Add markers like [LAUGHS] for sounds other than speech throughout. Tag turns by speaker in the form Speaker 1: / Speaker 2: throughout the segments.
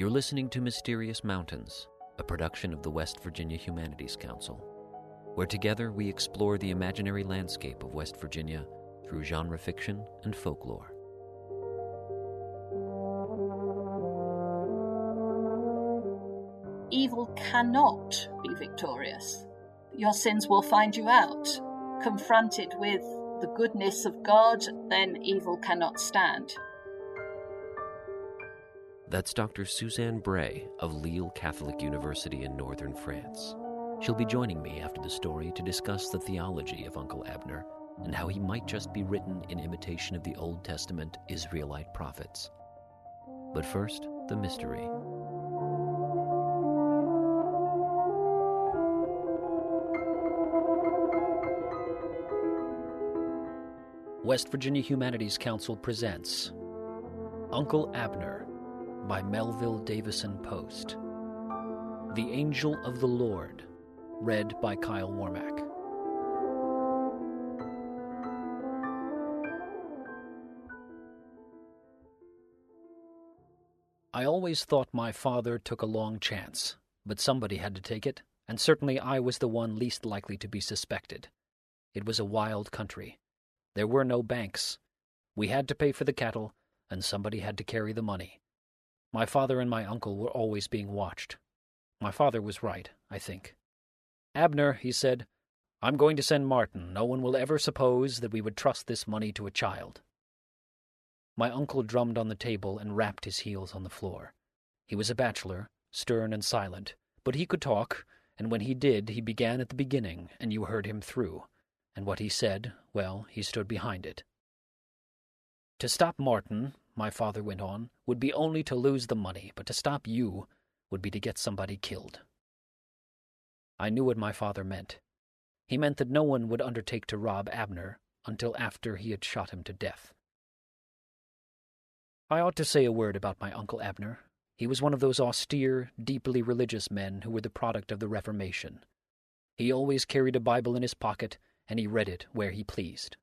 Speaker 1: You're listening to Mysterious Mountains, a production of the West Virginia Humanities Council, where together we explore the imaginary landscape of West Virginia through genre fiction and folklore.
Speaker 2: Evil cannot be victorious. Your sins will find you out. Confronted with the goodness of God, then evil cannot stand.
Speaker 1: That's Dr. Suzanne Bray of Lille Catholic University in northern France. She'll be joining me after the story to discuss the theology of Uncle Abner and how he might just be written in imitation of the Old Testament Israelite prophets. But first, the mystery. West Virginia Humanities Council presents Uncle Abner by Melville Davisson Post. The Angel of the Lord, read by Kyle Warmack. I always thought my father took a long chance, but somebody had to take it, and certainly I was the one least likely to be suspected. It was a wild country. There were no banks. We had to pay for the cattle, and somebody had to carry the money. My father and my uncle were always being watched. My father was right, I think. Abner, he said, I'm going to send Martin. No one will ever suppose that we would trust this money to a child. My uncle drummed on the table and rapped his heels on the floor. He was a bachelor, stern and silent, but he could talk, and when he did, he began at the beginning, and you heard him through. And what he said, well, he stood behind it. To stop Martin, my father went on, would be only to lose the money, but to stop you would be to get somebody killed. I knew what my father meant. He meant that no one would undertake to rob Abner until after he had shot him to death. I ought to say a word about my Uncle Abner. He was one of those austere, deeply religious men who were the product of the Reformation. He always carried a Bible in his pocket, and he read it where he pleased.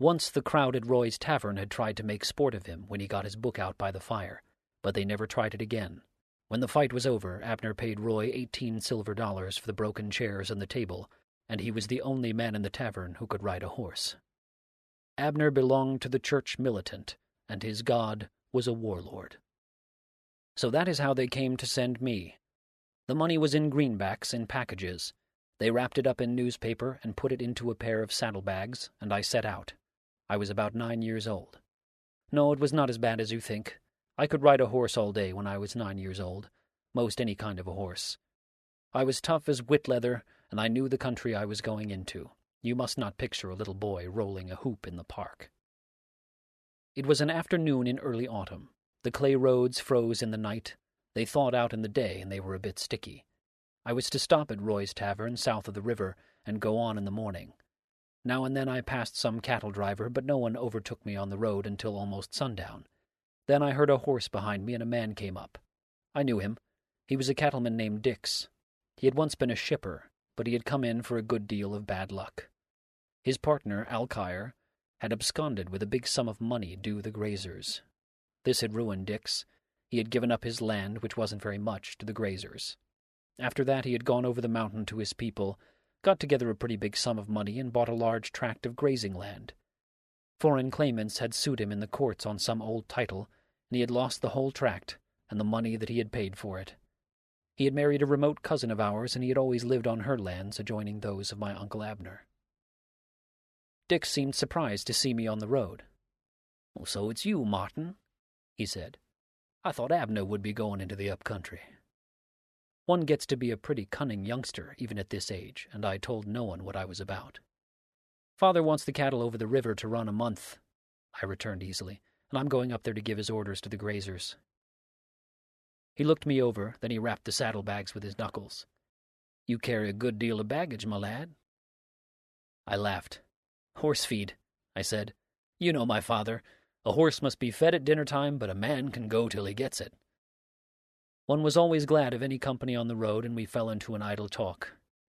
Speaker 1: Once the crowd at Roy's Tavern had tried to make sport of him when he got his book out by the fire, but they never tried it again. When the fight was over, Abner paid Roy eighteen silver dollars for the broken chairs and the table, and he was the only man in the tavern who could ride a horse. Abner belonged to the church militant, and his God was a warlord. So that is how they came to send me. The money was in greenbacks in packages. They wrapped it up in newspaper and put it into a pair of saddlebags, and I set out. I was about nine years old. No, it was not as bad as you think. I could ride a horse all day when I was nine years old, most any kind of a horse. I was tough as whit leather, and I knew the country I was going into. You must not picture a little boy rolling a hoop in the park. It was an afternoon in early autumn. The clay roads froze in the night. They thawed out in the day, and they were a bit sticky. I was to stop at Roy's Tavern, south of the river, and go on in the morning. Now and then I passed some cattle driver, but no one overtook me on the road until almost sundown. Then I heard a horse behind me, and a man came up. I knew him. He was a cattleman named Dix. He had once been a shipper, but he had come in for a good deal of bad luck. His partner, Alkire, had absconded with a big sum of money due the grazers. This had ruined Dix. He had given up his land, which wasn't very much, to the grazers. After that, he had gone over the mountain to his people, got together a pretty big sum of money, and bought a large tract of grazing land. Foreign claimants had sued him in the courts on some old title, and he had lost the whole tract and the money that he had paid for it. He had married a remote cousin of ours, and he had always lived on her lands adjoining those of my Uncle Abner. Dix seemed surprised to see me on the road. So it's you, Martin, he said. I thought Abner would be going into the up country. One gets to be a pretty cunning youngster, even at this age, and I told no one what I was about. Father wants the cattle over the river to run a month, I returned easily, and I'm going up there to give his orders to the grazers. He looked me over, then he rapped the saddlebags with his knuckles. You carry a good deal of baggage, my lad. I laughed. Horse feed, I said. You know my father. A horse must be fed at dinner time, but a man can go till he gets it. One was always glad of any company on the road, and we fell into an idle talk.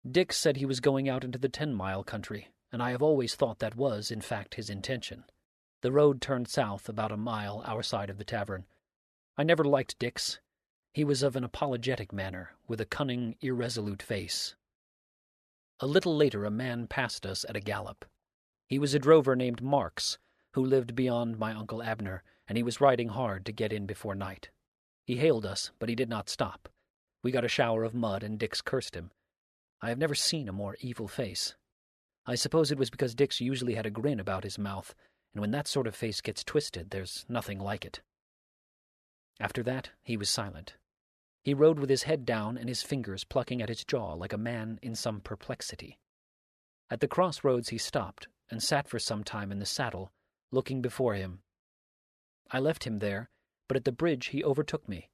Speaker 1: Dix said he was going out into the ten mile country, and I have always thought that was, in fact, his intention. The road turned south about a mile our side of the tavern. I never liked Dix. He was of an apologetic manner, with a cunning, irresolute face. A little later a man passed us at a gallop. He was a drover named Marks, who lived beyond my Uncle Abner, and he was riding hard to get in before night. He hailed us, but he did not stop. We got a shower of mud, and Dix cursed him. I have never seen a more evil face. I suppose it was because Dix usually had a grin about his mouth, and when that sort of face gets twisted, there's nothing like it. After that, he was silent. He rode with his head down and his fingers plucking at his jaw like a man in some perplexity. At the crossroads he stopped and sat for some time in the saddle, looking before him. I left him there, but at the bridge he overtook me.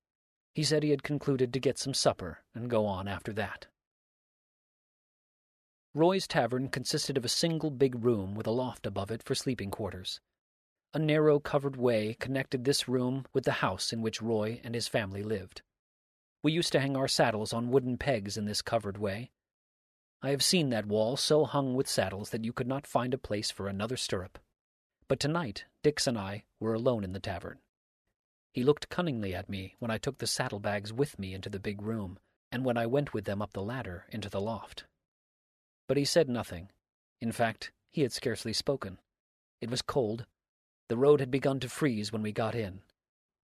Speaker 1: He said he had concluded to get some supper and go on after that. Roy's tavern consisted of a single big room with a loft above it for sleeping quarters. A narrow covered way connected this room with the house in which Roy and his family lived. We used to hang our saddles on wooden pegs in this covered way. I have seen that wall so hung with saddles that you could not find a place for another stirrup. But tonight Dix and I were alone in the tavern. He looked cunningly at me when I took the saddlebags with me into the big room, and when I went with them up the ladder into the loft. But he said nothing. In fact, he had scarcely spoken. It was cold. The road had begun to freeze when we got in.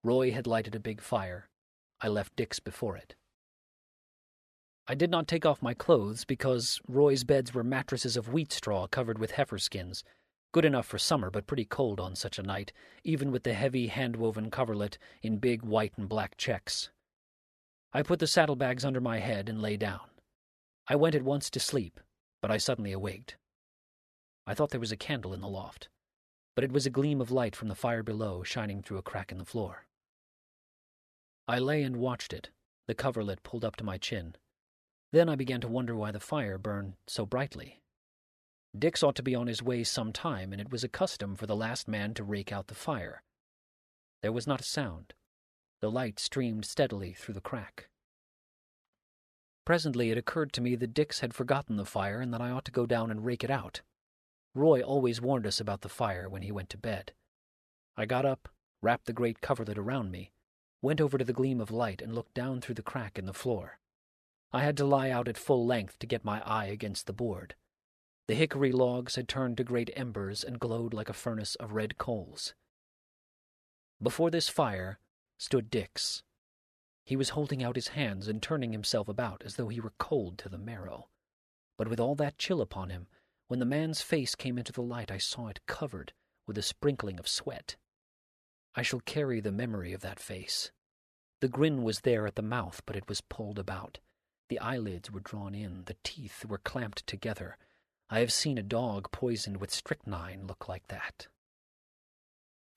Speaker 1: Roy had lighted a big fire. I left Dix before it. I did not take off my clothes because Roy's beds were mattresses of wheat straw covered with heifer skins, good enough for summer but pretty cold on such a night, even with the heavy hand-woven coverlet in big white and black checks. I put the saddlebags under my head and lay down. I went at once to sleep, but I suddenly awaked. I thought there was a candle in the loft, but it was a gleam of light from the fire below shining through a crack in the floor. I lay and watched it, the coverlet pulled up to my chin. Then I began to wonder why the fire burned so brightly. Dix ought to be on his way some time, and it was a custom for the last man to rake out the fire. There was not a sound. The light streamed steadily through the crack. Presently it occurred to me that Dix had forgotten the fire and that I ought to go down and rake it out. Roy always warned us about the fire when he went to bed. I got up, wrapped the great coverlet around me, went over to the gleam of light, and looked down through the crack in the floor. I had to lie out at full length to get my eye against the board. The hickory logs had turned to great embers and glowed like a furnace of red coals. Before this fire stood Dix, he was holding out his hands and turning himself about as though he were cold to the marrow. But with all that chill upon him, when the man's face came into the light, I saw it covered with a sprinkling of sweat. I shall carry the memory of that face. The grin was there at the mouth, but it was pulled about. The eyelids were drawn in, the teeth were clamped together. I have seen a dog poisoned with strychnine look like that.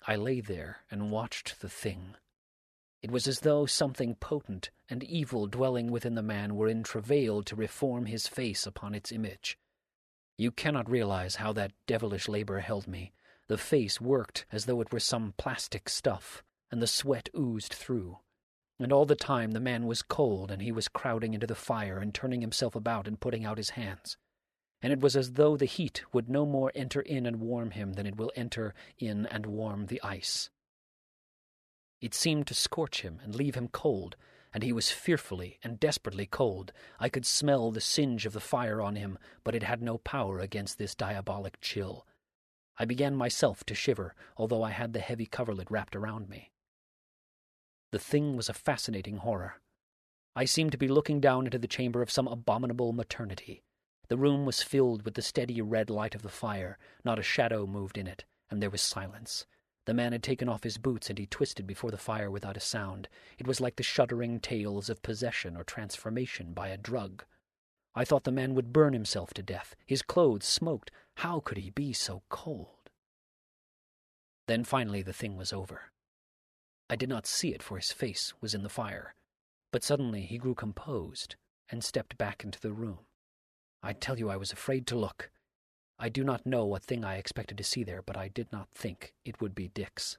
Speaker 1: I lay there and watched the thing. It was as though something potent and evil dwelling within the man were in travail to reform his face upon its image. You cannot realize how that devilish labor held me. The face worked as though it were some plastic stuff, and the sweat oozed through. And all the time the man was cold, and he was crowding into the fire and turning himself about and putting out his hands. And it was as though the heat would no more enter in and warm him than it will enter in and warm the ice. It seemed to scorch him and leave him cold, and he was fearfully and desperately cold. I could smell the singe of the fire on him, but it had no power against this diabolic chill. I began myself to shiver, although I had the heavy coverlet wrapped around me. The thing was a fascinating horror. I seemed to be looking down into the chamber of some abominable maternity. The room was filled with the steady red light of the fire, not a shadow moved in it, and there was silence. The man had taken off his boots and he twisted before the fire without a sound. It was like the shuddering tales of possession or transformation by a drug. I thought the man would burn himself to death. His clothes smoked. How could he be so cold? Then finally the thing was over. I did not see it, for his face was in the fire. But suddenly he grew composed and stepped back into the room. I tell you I was afraid to look. I do not know what thing I expected to see there, but I did not think it would be Dix.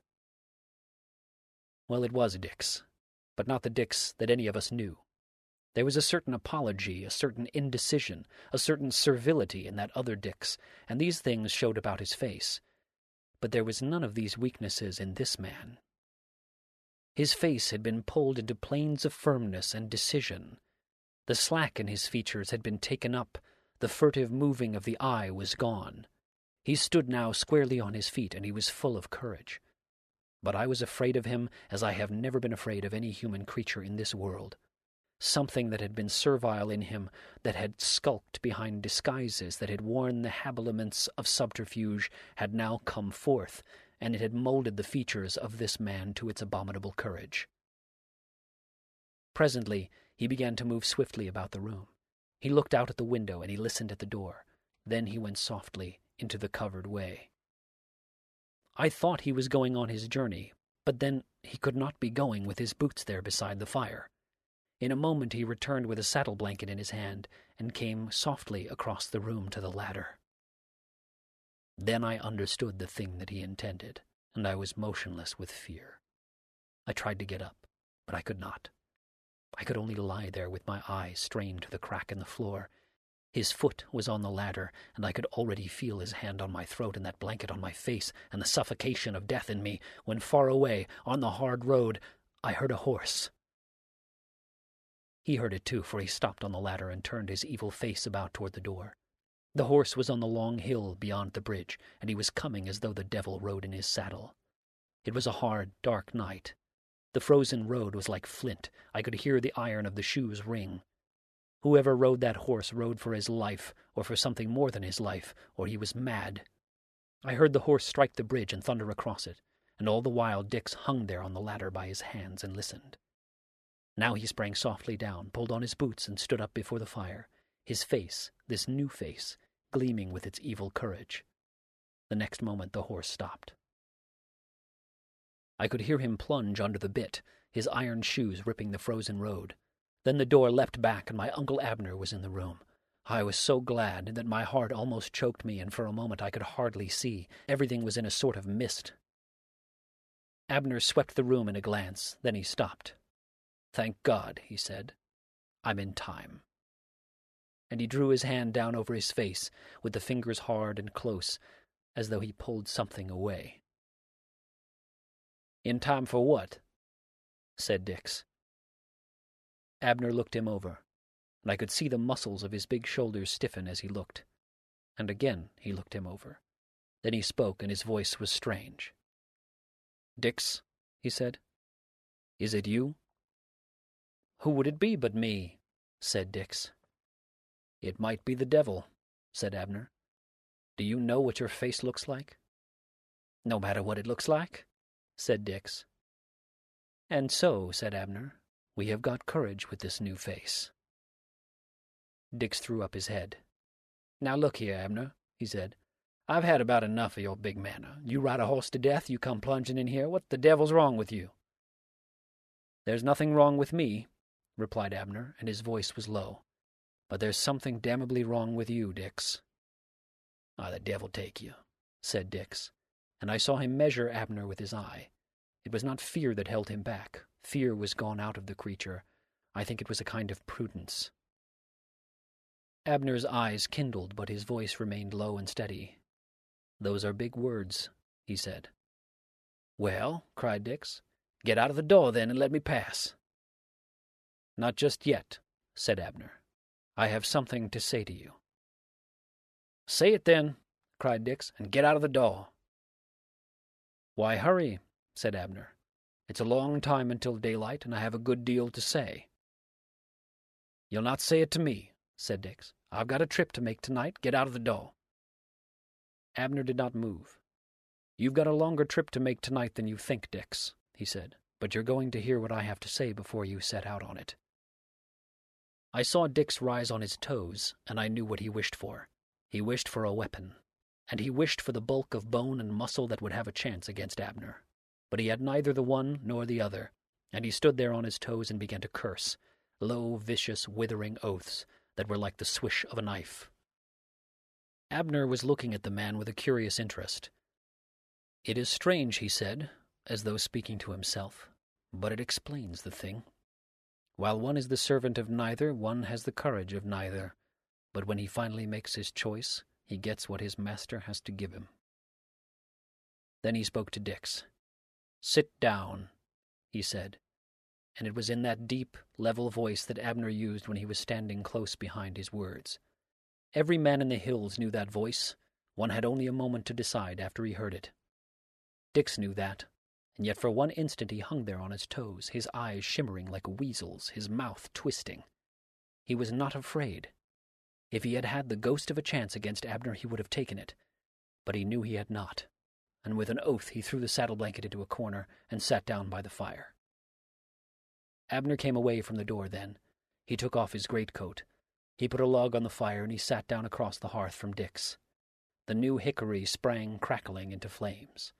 Speaker 1: Well, it was Dix, but not the Dix that any of us knew. There was a certain apology, a certain indecision, a certain servility in that other Dix, and these things showed about his face. But there was none of these weaknesses in this man. His face had been pulled into planes of firmness and decision. The slack in his features had been taken up, the furtive moving of the eye was gone. He stood now squarely on his feet, and he was full of courage. But I was afraid of him as I have never been afraid of any human creature in this world. Something that had been servile in him, that had skulked behind disguises, that had worn the habiliments of subterfuge, had now come forth, and it had molded the features of this man to its abominable courage. Presently he began to move swiftly about the room. He looked out at the window and he listened at the door. Then he went softly into the covered way. I thought he was going on his journey, but then he could not be going with his boots there beside the fire. In a moment he returned with a saddle blanket in his hand and came softly across the room to the ladder. Then I understood the thing that he intended, and I was motionless with fear. I tried to get up, but I could not. I could only lie there with my eyes strained to the crack in the floor. His foot was on the ladder, and I could already feel his hand on my throat and that blanket on my face and the suffocation of death in me, when far away, on the hard road, I heard a horse. He heard it too, for he stopped on the ladder and turned his evil face about toward the door. The horse was on the long hill beyond the bridge, and he was coming as though the devil rode in his saddle. It was a hard, dark night. The frozen road was like flint. I could hear the iron of the shoes ring. Whoever rode that horse rode for his life, or for something more than his life, or he was mad. I heard the horse strike the bridge and thunder across it, and all the while Dix hung there on the ladder by his hands and listened. Now he sprang softly down, pulled on his boots, and stood up before the fire, his face, this new face, gleaming with its evil courage. The next moment the horse stopped. I could hear him plunge under the bit, his iron shoes ripping the frozen road. Then the door leapt back, and my Uncle Abner was in the room. I was so glad that my heart almost choked me, and for a moment I could hardly see. Everything was in a sort of mist. Abner swept the room in a glance, then he stopped. Thank God, he said. I'm in time. And he drew his hand down over his face, with the fingers hard and close, as though he pulled something away. In time for what? said Dix. Abner looked him over, and I could see the muscles of his big shoulders stiffen as he looked. And again he looked him over. Then he spoke, and his voice was strange. Dix, he said, is it you? Who would it be but me? said Dix. It might be the devil, said Abner. Do you know what your face looks like? No matter what it looks like, said Dix. And so, said Abner, we have got courage with this new face. Dix threw up his head. Now look here, Abner, he said. I've had about enough of your big manner. You ride a horse to death, you come plunging in here. What the devil's wrong with you? There's nothing wrong with me, replied Abner, and his voice was low. But there's something damnably wrong with you, Dix. Ah, the devil take you, said Dix, and I saw him measure Abner with his eye. It was not fear that held him back. Fear was gone out of the creature. I think it was a kind of prudence. Abner's eyes kindled, but his voice remained low and steady. Those are big words, he said. Well, cried Dix, get out of the door then and let me pass. Not just yet, said Abner. I have something to say to you. Say it then, cried Dix, and get out of the door. Why hurry? said Abner. It's a long time until daylight, and I have a good deal to say. You'll not say it to me, said Dix. I've got a trip to make tonight. Get out of the door. Abner did not move. You've got a longer trip to make tonight than you think, Dix, he said, but you're going to hear what I have to say before you set out on it. I saw Dix rise on his toes, and I knew what he wished for. He wished for a weapon, and he wished for the bulk of bone and muscle that would have a chance against Abner. But he had neither the one nor the other, and he stood there on his toes and began to curse, low, vicious, withering oaths that were like the swish of a knife. Abner was looking at the man with a curious interest. It is strange, he said, as though speaking to himself, but it explains the thing. While one is the servant of neither, one has the courage of neither. But when he finally makes his choice, he gets what his master has to give him. Then he spoke to Dix. Sit down, he said, and it was in that deep, level voice that Abner used when he was standing close behind his words. Every man in the hills knew that voice. One had only a moment to decide after he heard it. Dix knew that, and yet for one instant he hung there on his toes, his eyes shimmering like a weasel's, his mouth twisting. He was not afraid. If he had had the ghost of a chance against Abner, he would have taken it. But he knew he had not, and with an oath he threw the saddle blanket into a corner and sat down by the fire. Abner came away from the door then. He took off his greatcoat. He put a log on the fire and he sat down across the hearth from Dix. The new hickory sprang crackling into flames.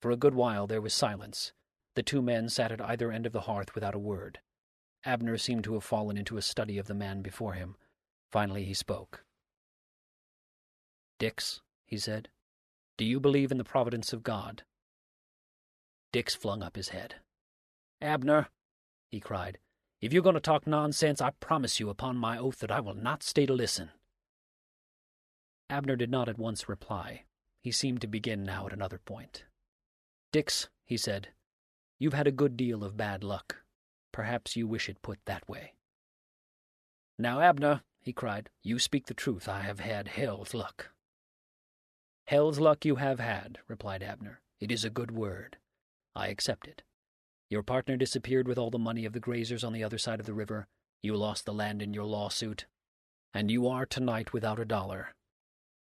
Speaker 1: For a good while there was silence. The two men sat at either end of the hearth without a word. Abner seemed to have fallen into a study of the man before him. Finally he spoke. Dix, he said, do you believe in the providence of God? Dix flung up his head. Abner, he cried, if you're going to talk nonsense, I promise you upon my oath that I will not stay to listen. Abner did not at once reply. He seemed to begin now at another point. Dix, he said, you've had a good deal of bad luck. Perhaps you wish it put that way. Now, Abner, he cried, you speak the truth. I have had hell's luck. Hell's luck you have had, replied Abner. It is a good word. I accept it. Your partner disappeared with all the money of the grazers on the other side of the river. You lost the land in your lawsuit. And you are tonight without a dollar.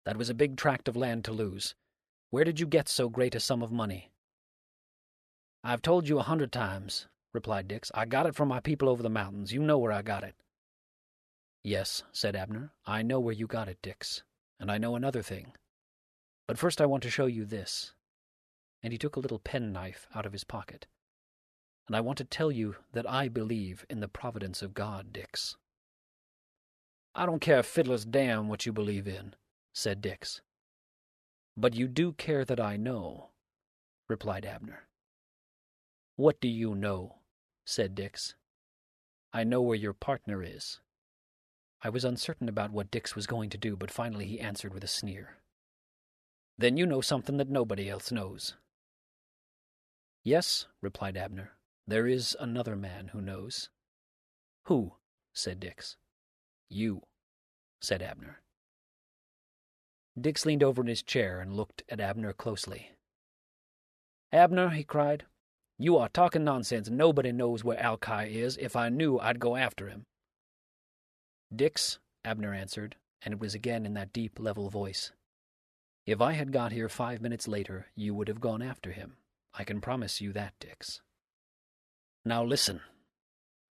Speaker 1: That was a big tract of land to lose. Where did you get so great a sum of money? I've told you a hundred times, replied Dix. I got it from my people over the mountains. You know where I got it. Yes, said Abner. I know where you got it, Dix. And I know another thing. But first I want to show you this. And he took a little penknife out of his pocket and I want to tell you that I believe in the providence of God, Dix. I don't care fiddler's damn what you believe in, said Dix. But you do care that I know, replied Abner. What do you know? said Dix. I know where your partner is. I was uncertain about what Dix was going to do, but finally he answered with a sneer. Then you know something that nobody else knows. Yes, replied Abner. There is another man who knows. Who? said Dix. You, said Abner. Dix leaned over in his chair and looked at Abner closely. Abner, he cried, you are talking nonsense. Nobody knows where Alkire is. If I knew, I'd go after him. Dix, Abner answered, and it was again in that deep, level voice. If I had got here five minutes later, you would have gone after him. I can promise you that, Dix. Now listen.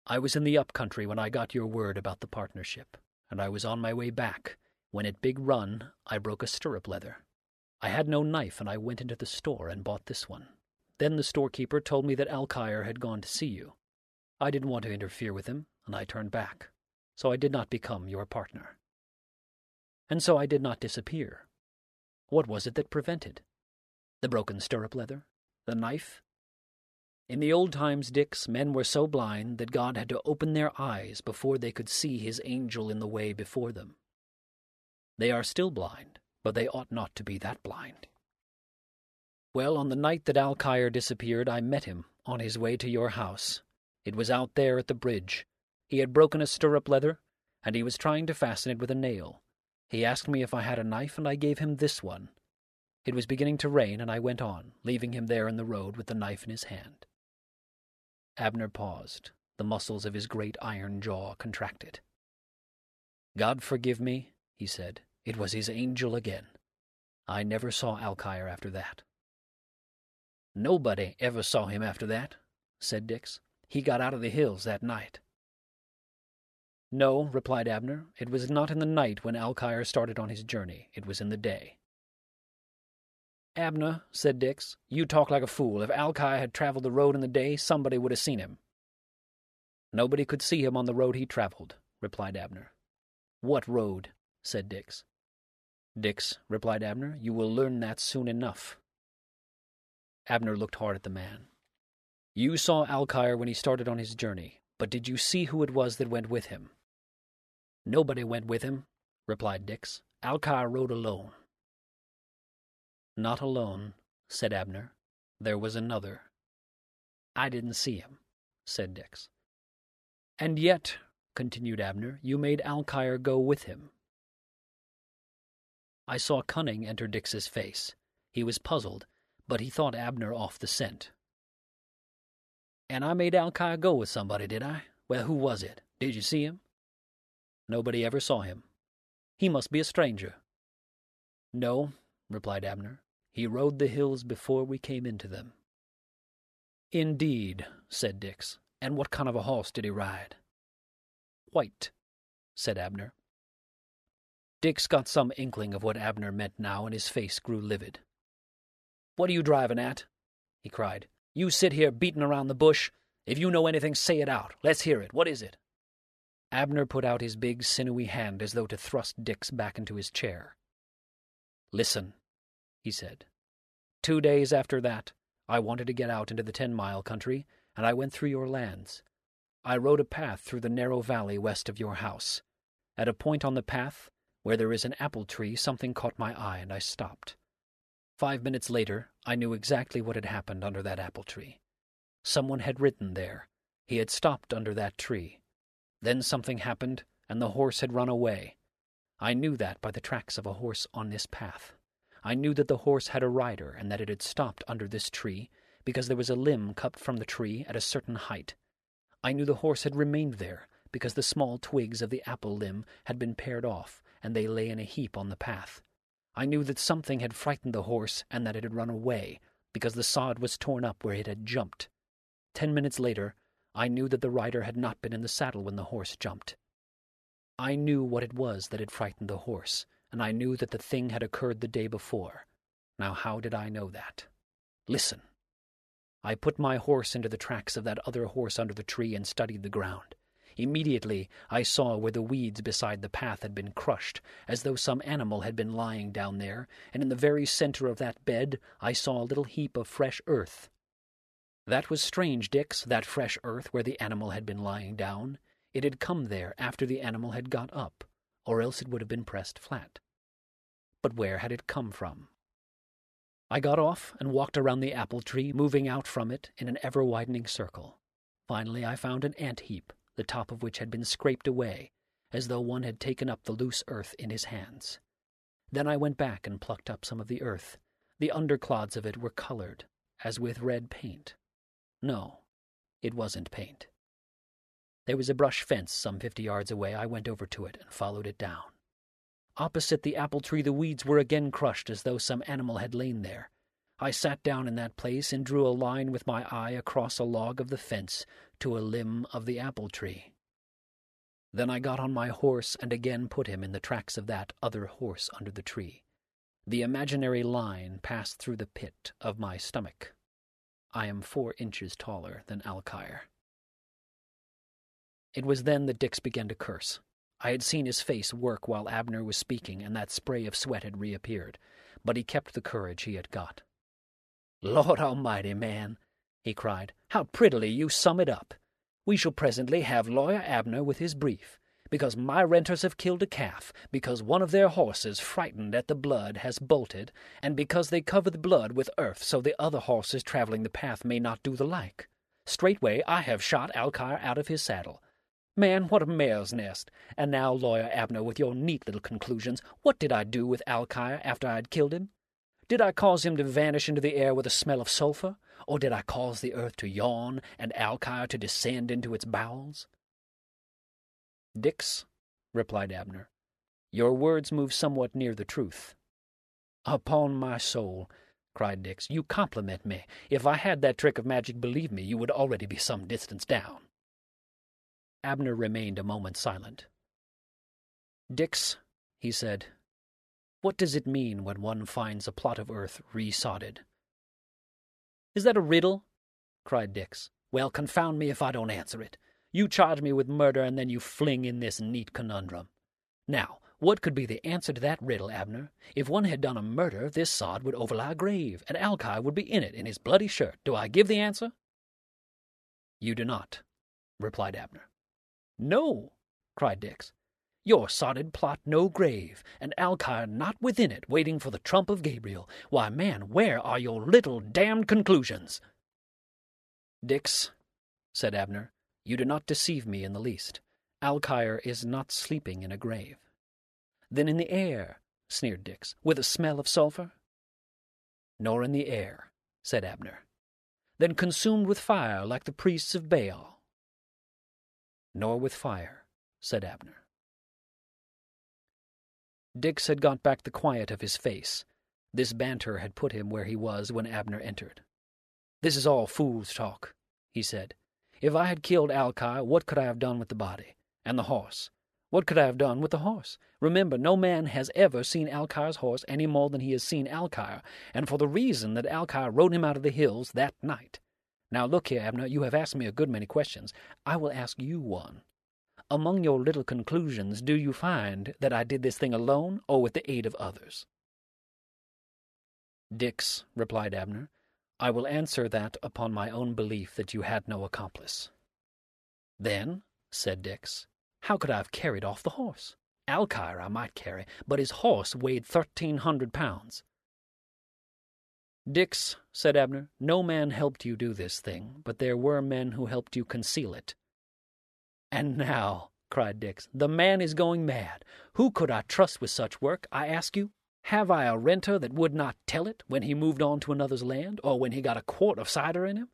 Speaker 1: I was in the up country when I got your word about the partnership, and I was on my way back when at Big Run I broke a stirrup leather. I had no knife, and I went into the store and bought this one. Then the storekeeper told me that Alkire had gone to see you. I didn't want to interfere with him, and I turned back, so I did not become your partner. And so I did not disappear. What was it that prevented? The broken stirrup leather? The knife? In the old times, Dix, men were so blind that God had to open their eyes before they could see his angel in the way before them. They are still blind, but they ought not to be that blind. Well, on the night that Alkire disappeared, I met him on his way to your house. It was out there at the bridge. He had broken a stirrup leather, and he was trying to fasten it with a nail. He asked me if I had a knife, and I gave him this one. It was beginning to rain, and I went on, leaving him there in the road with the knife in his hand. Abner paused. The muscles of his great iron jaw contracted. God forgive me, he said. It was his angel again. I never saw Alkire after that. Nobody ever saw him after that, said Dix. He got out of the hills that night. No, replied Abner. It was not in the night when Alkire started on his journey. It was in the day. Abner, said Dix, you talk like a fool. If Alkire had traveled the road in the day, somebody would have seen him. Nobody could see him on the road he traveled, replied Abner. What road? said Dix. Dix, replied Abner, you will learn that soon enough. Abner looked hard at the man. You saw Alkire when he started on his journey, but did you see who it was that went with him? Nobody went with him, replied Dix. Alkire rode alone. Not alone, said Abner. There was another. I didn't see him, said Dix. And yet, continued Abner, you made Alkire go with him. I saw cunning enter Dix's face. He was puzzled, but he thought Abner off the scent. And I made Alkire go with somebody, did I? Well, who was it? Did you see him? Nobody ever saw him. He must be a stranger. No, replied Abner. He rode the hills before we came into them. Indeed, said Dix. And what kind of a horse did he ride? White, said Abner. Dix got some inkling of what Abner meant now, and his face grew livid. What are you driving at? he cried. You sit here beating around the bush. If you know anything, say it out. Let's hear it. What is it? Abner put out his big, sinewy hand as though to thrust Dix back into his chair. Listen, he said. Two days after that, I wanted to get out into the ten mile country, and I went through your lands. I rode a path through the narrow valley west of your house. At a point on the path, where there is an apple tree, something caught my eye, and I stopped. Five minutes later, I knew exactly what had happened under that apple tree. Someone had ridden there. He had stopped under that tree. Then something happened, and the horse had run away. I knew that by the tracks of a horse on this path. I knew that the horse had a rider, and that it had stopped under this tree, because there was a limb cut from the tree at a certain height. I knew the horse had remained there, because the small twigs of the apple limb had been pared off, and they lay in a heap on the path. I knew that something had frightened the horse, and that it had run away, because the sod was torn up where it had jumped. Ten minutes later, I knew that the rider had not been in the saddle when the horse jumped. I knew what it was that had frightened the horse, and I knew that the thing had occurred the day before. Now, how did I know that? Listen. I put my horse into the tracks of that other horse under the tree and studied the ground. Immediately I saw where the weeds beside the path had been crushed, as though some animal had been lying down there, and in the very center of that bed I saw a little heap of fresh earth. That was strange, Dix, that fresh earth where the animal had been lying down. It had come there after the animal had got up, or else it would have been pressed flat. But where had it come from? I got off and walked around the apple tree, moving out from it in an ever widening circle. Finally, I found an ant heap, the top of which had been scraped away, as though one had taken up the loose earth in his hands. Then I went back and plucked up some of the earth. The underclods of it were colored, as with red paint. No, it wasn't paint. There was a brush fence some fifty yards away. I went over to it and followed it down. Opposite the apple tree, the weeds were again crushed as though some animal had lain there. I sat down in that place and drew a line with my eye across a log of the fence to a limb of the apple tree. Then I got on my horse and again put him in the tracks of that other horse under the tree. The imaginary line passed through the pit of my stomach. I am four inches taller than Alkire. It was then that Dix began to curse. I had seen his face work while Abner was speaking, and that spray of sweat had reappeared, but he kept the courage he had got. Lord Almighty, man, he cried, how prettily you sum it up. We shall presently have Lawyer Abner with his brief because my renters have killed a calf, because one of their horses, frightened at the blood, has bolted, and because they cover the blood with earth so the other horses traveling the path may not do the like. Straightway I have shot Alkire out of his saddle. Man, what a mare's nest! And now, Lawyer Abner, with your neat little conclusions, what did I do with Alkire after I had killed him? Did I cause him to vanish into the air with a smell of sulphur? Or did I cause the earth to yawn and Alkire to descend into its bowels? Dix, replied Abner, your words move somewhat near the truth. Upon my soul, cried Dix, you compliment me. If I had that trick of magic, believe me, you would already be some distance down. Abner remained a moment silent. Dix, he said, what does it mean when one finds a plot of earth resodded? Is that a riddle? cried Dix. Well, confound me if I don't answer it. You charge me with murder, and then you fling in this neat conundrum. Now, what could be the answer to that riddle, Abner? If one had done a murder, this sod would overlie a grave, and Alkire would be in it in his bloody shirt. Do I give the answer? You do not, replied Abner. No, cried Dix. Your sodded plot no grave, and Alkire not within it, waiting for the trump of Gabriel. Why, man, where are your little damned conclusions? Dix, said Abner, you do not deceive me in the least. Alkire is not sleeping in a grave. Then in the air, sneered Dix, with a smell of sulphur? Nor in the air, said Abner. Then consumed with fire like the priests of Baal? Nor with fire, said Abner. Dix had got back the quiet of his face. This banter had put him where he was when Abner entered. This is all fool's talk, he said. If I had killed Alkire, what could I have done with the body? And the horse? What could I have done with the horse? Remember, no man has ever seen Alkire's horse any more than he has seen Alkire, and for the reason that Alkire rode him out of the hills that night. Now look here, Abner, you have asked me a good many questions. I will ask you one. Among your little conclusions, do you find that I did this thing alone or with the aid of others? Dix, replied Abner, I will answer that upon my own belief that you had no accomplice. Then, said Dix, how could I have carried off the horse? Alkire I might carry, but his horse weighed thirteen hundred pounds. Dix, said Abner, no man helped you do this thing, but there were men who helped you conceal it. And now, cried Dix, the man is going mad. Who could I trust with such work, I ask you? Have I a renter that would not tell it when he moved on to another's land, or when he got a quart of cider in him?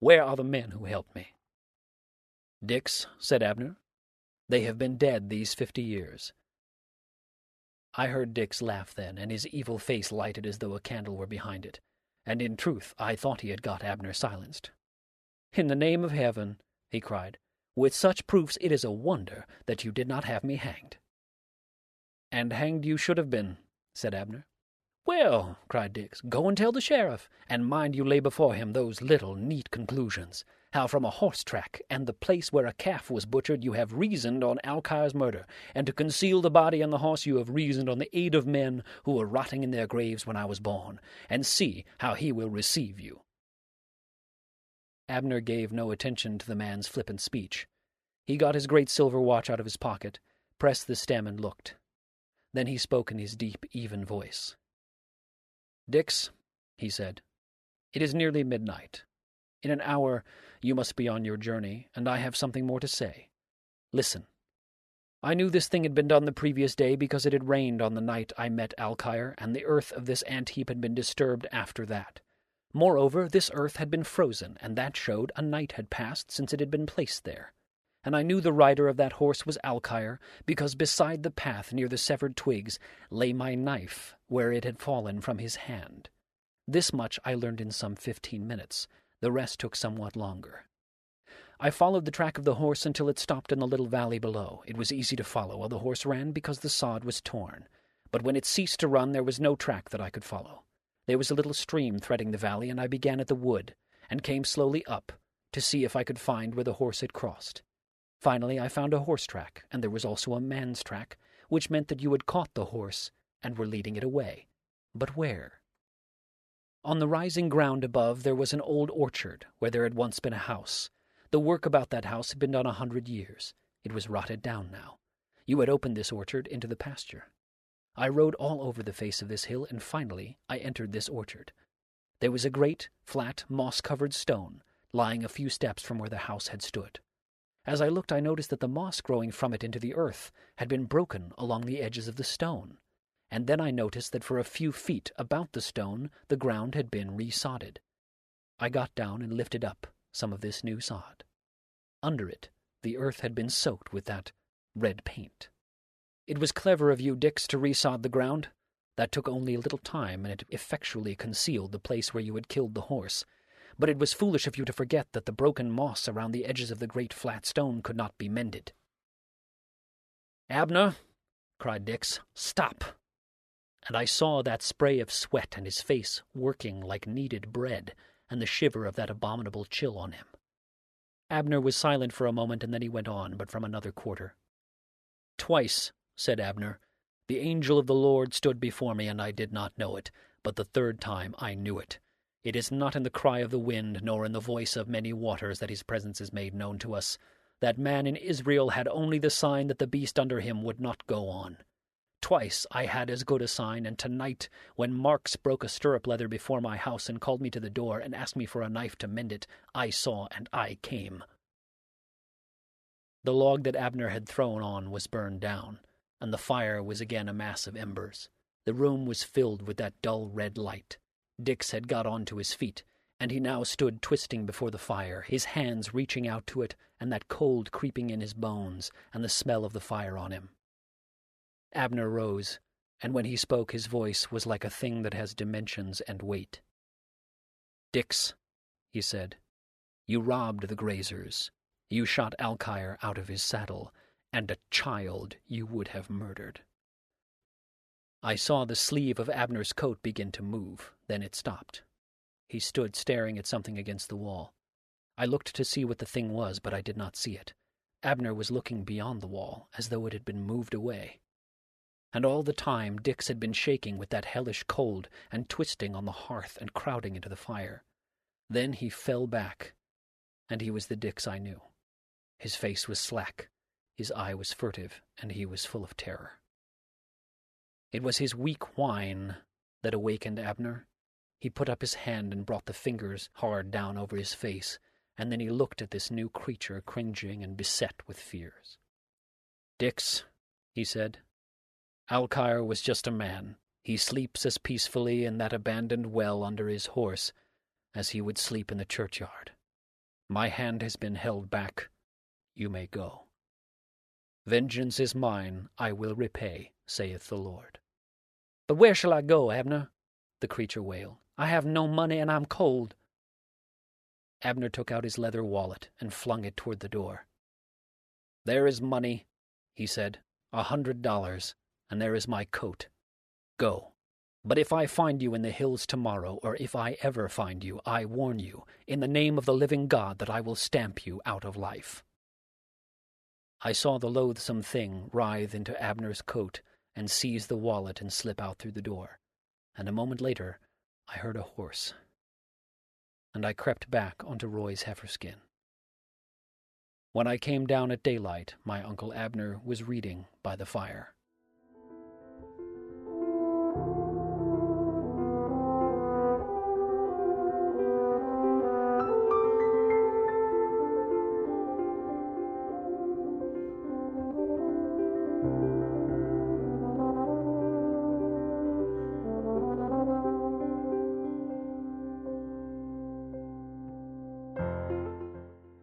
Speaker 1: Where are the men who helped me? Dix, said Abner, they have been dead these fifty years. I heard Dix laugh then, and his evil face lighted as though a candle were behind it, and in truth I thought he had got Abner silenced. In the name of heaven, he cried, with such proofs it is a wonder that you did not have me hanged. And hanged you should have been, said Abner. Well, cried Dix, go and tell the sheriff, and mind you lay before him those little neat conclusions how from a horse track and the place where a calf was butchered you have reasoned on Alkire's murder, and to conceal the body and the horse you have reasoned on the aid of men who were rotting in their graves when I was born, and see how he will receive you. Abner gave no attention to the man's flippant speech. He got his great silver watch out of his pocket, pressed the stem, and looked. Then he spoke in his deep, even voice. Dix, he said, it is nearly midnight. In an hour you must be on your journey, and I have something more to say. Listen. I knew this thing had been done the previous day because it had rained on the night I met Alkire, and the earth of this ant heap had been disturbed after that. Moreover, this earth had been frozen, and that showed a night had passed since it had been placed there. And I knew the rider of that horse was Alkire, because beside the path near the severed twigs lay my knife where it had fallen from his hand. This much I learned in some fifteen minutes, the rest took somewhat longer. I followed the track of the horse until it stopped in the little valley below. It was easy to follow while the horse ran because the sod was torn. But when it ceased to run, there was no track that I could follow. There was a little stream threading the valley, and I began at the wood, and came slowly up to see if I could find where the horse had crossed. Finally, I found a horse track, and there was also a man's track, which meant that you had caught the horse and were leading it away. But where? On the rising ground above there was an old orchard where there had once been a house. The work about that house had been done a hundred years. It was rotted down now. You had opened this orchard into the pasture. I rode all over the face of this hill, and finally I entered this orchard. There was a great, flat, moss covered stone lying a few steps from where the house had stood. As I looked, I noticed that the moss growing from it into the earth had been broken along the edges of the stone and then I noticed that for a few feet about the stone the ground had been resodded. I got down and lifted up some of this new sod. Under it, the earth had been soaked with that red paint. It was clever of you, Dix, to resod the ground. That took only a little time, and it effectually concealed the place where you had killed the horse. But it was foolish of you to forget that the broken moss around the edges of the great flat stone could not be mended. Abner, cried Dix, stop and I saw that spray of sweat and his face working like kneaded bread, and the shiver of that abominable chill on him. Abner was silent for a moment, and then he went on, but from another quarter. Twice, said Abner, the angel of the Lord stood before me, and I did not know it, but the third time I knew it. It is not in the cry of the wind, nor in the voice of many waters that his presence is made known to us. That man in Israel had only the sign that the beast under him would not go on. Twice I had as good a sign, and tonight, when Marks broke a stirrup leather before my house and called me to the door and asked me for a knife to mend it, I saw and I came. The log that Abner had thrown on was burned down, and the fire was again a mass of embers. The room was filled with that dull red light. Dix had got on to his feet, and he now stood twisting before the fire, his hands reaching out to it, and that cold creeping in his bones, and the smell of the fire on him. Abner rose, and when he spoke his voice was like a thing that has dimensions and weight. Dix, he said, you robbed the grazers. You shot Alkire out of his saddle, and a child you would have murdered. I saw the sleeve of Abner's coat begin to move, then it stopped. He stood staring at something against the wall. I looked to see what the thing was, but I did not see it. Abner was looking beyond the wall, as though it had been moved away. And all the time Dix had been shaking with that hellish cold and twisting on the hearth and crowding into the fire. Then he fell back, and he was the Dix I knew. His face was slack, his eye was furtive, and he was full of terror. It was his weak whine that awakened Abner. He put up his hand and brought the fingers hard down over his face, and then he looked at this new creature cringing and beset with fears. Dix, he said, Alkire was just a man. He sleeps as peacefully in that abandoned well under his horse as he would sleep in the churchyard. My hand has been held back you may go. Vengeance is mine, I will repay, saith the Lord. But where shall I go, Abner? the creature wailed. I have no money and I'm cold. Abner took out his leather wallet and flung it toward the door. There is money, he said, a hundred dollars, and there is my coat. Go. But if I find you in the hills tomorrow, or if I ever find you, I warn you, in the name of the living God, that I will stamp you out of life. I saw the loathsome thing writhe into Abner's coat and seize the wallet and slip out through the door, and a moment later I heard a horse, and I crept back onto Roy's heifer skin. When I came down at daylight, my Uncle Abner was reading by the fire.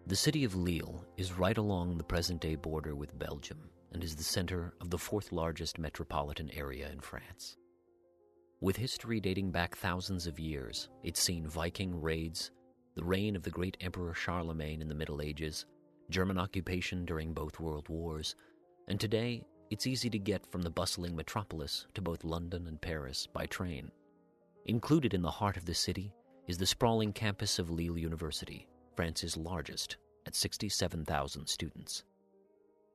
Speaker 3: The city of Lille is right along the present day border with Belgium and is the center of the fourth largest metropolitan area in France. With history dating back thousands of years, it's seen Viking raids, the reign of the great Emperor Charlemagne in the Middle Ages, German occupation during both World Wars, and today it's easy to get from the bustling metropolis to both London and Paris by train. Included in the heart of the city is the sprawling campus of Lille University, France's largest at 67,000 students.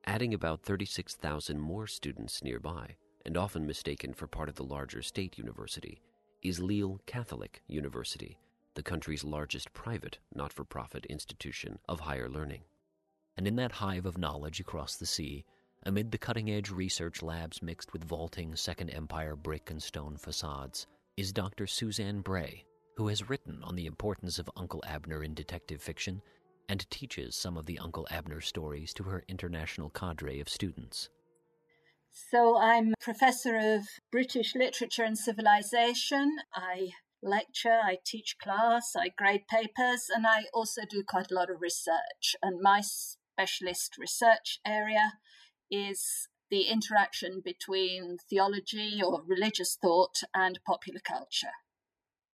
Speaker 3: Adding about 36,000 more students nearby, and often mistaken for part of the larger state university, is Lille Catholic University, the country's largest private not for profit institution of higher learning. And in that hive of knowledge across the sea, amid the cutting edge research labs mixed with vaulting Second Empire brick and stone facades, is Dr. Suzanne Bray, who has written on the importance of Uncle Abner in detective fiction and teaches some of the Uncle Abner stories to her international cadre of students.
Speaker 2: So, I'm a professor of British literature and civilization. I lecture, I teach class, I grade papers, and I also do quite a lot of research. And my specialist research area is the interaction between theology or religious thought and popular culture.